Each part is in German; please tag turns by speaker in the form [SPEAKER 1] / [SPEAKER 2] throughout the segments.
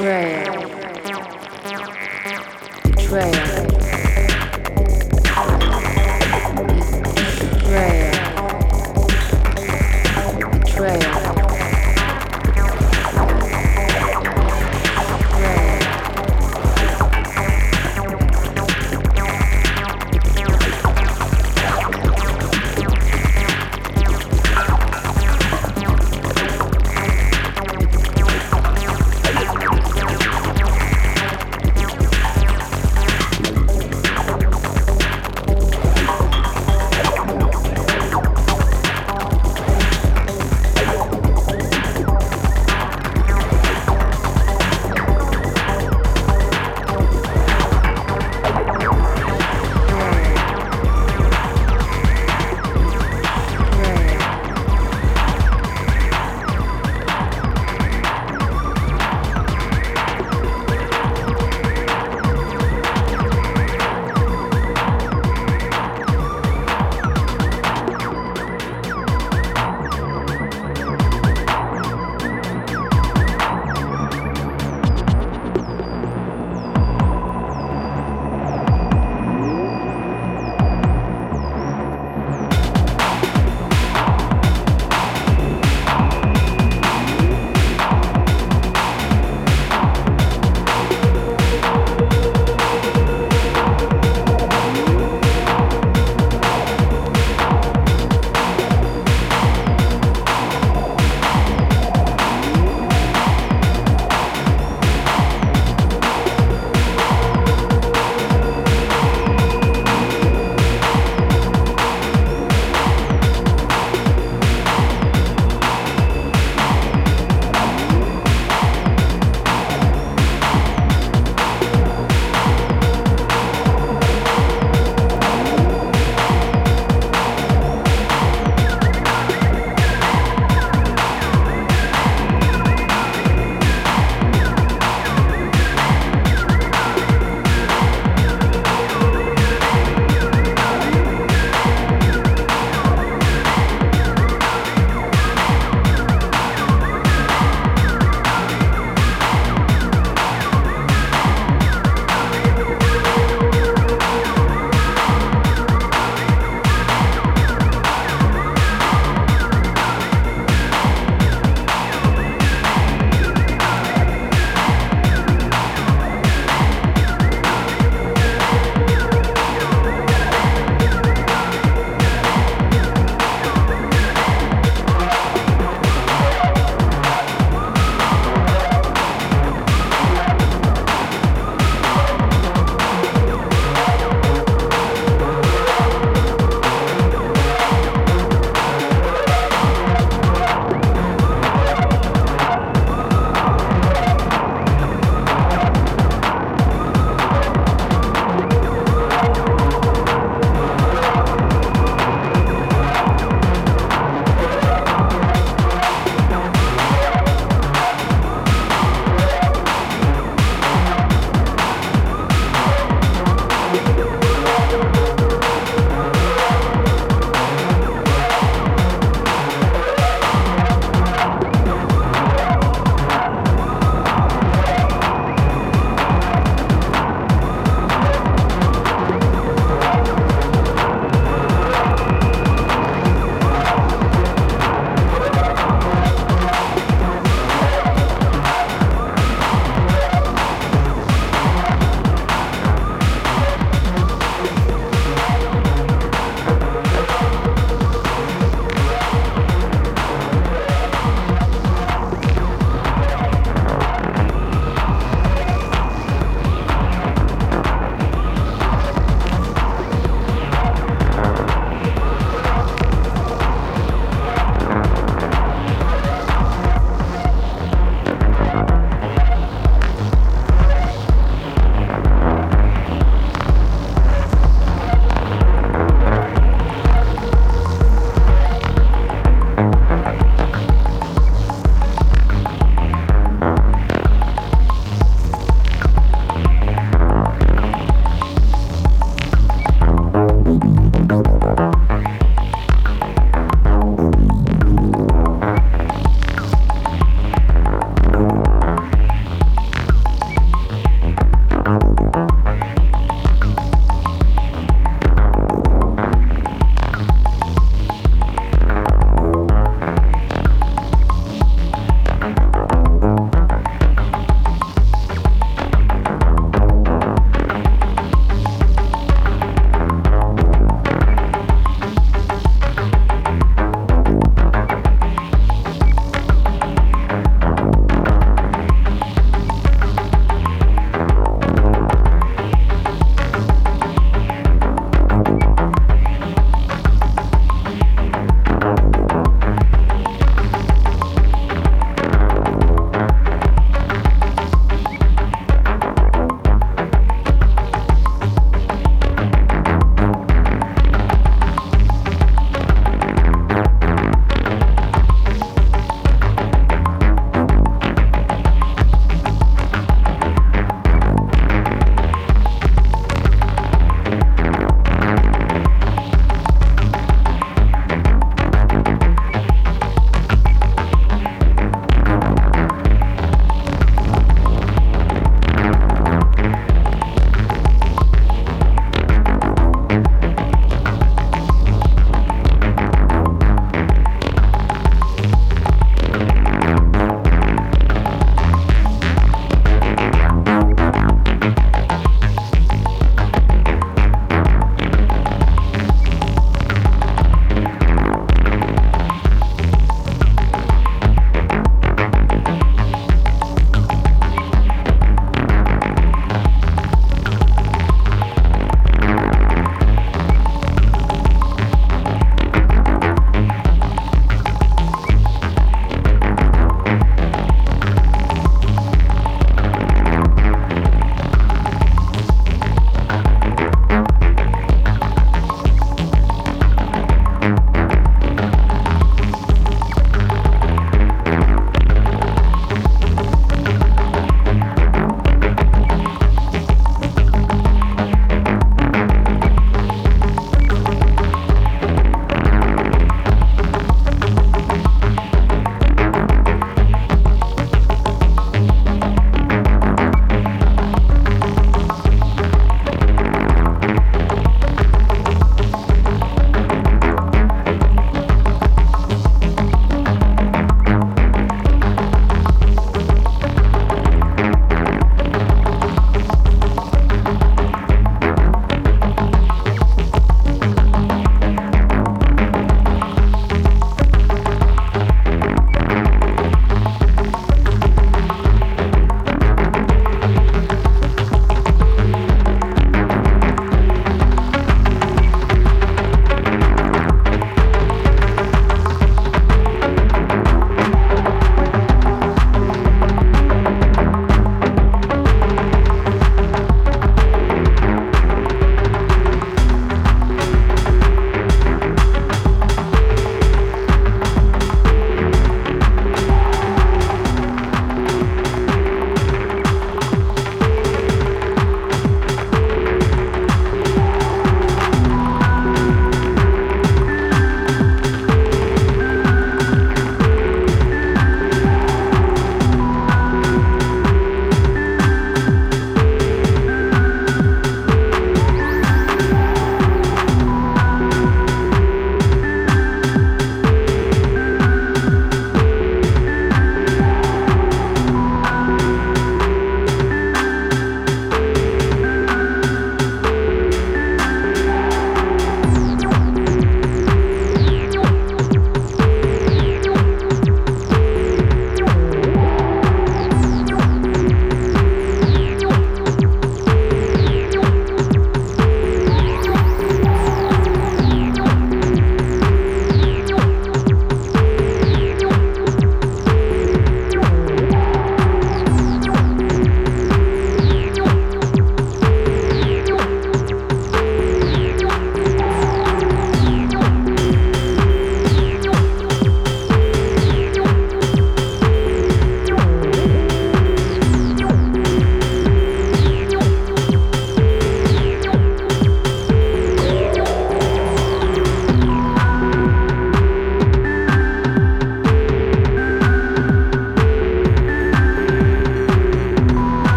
[SPEAKER 1] Betrayal. Betrayal.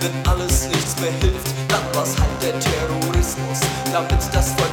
[SPEAKER 2] wenn alles nichts mehr hilft, dann was halt der Terrorismus, damit das Volk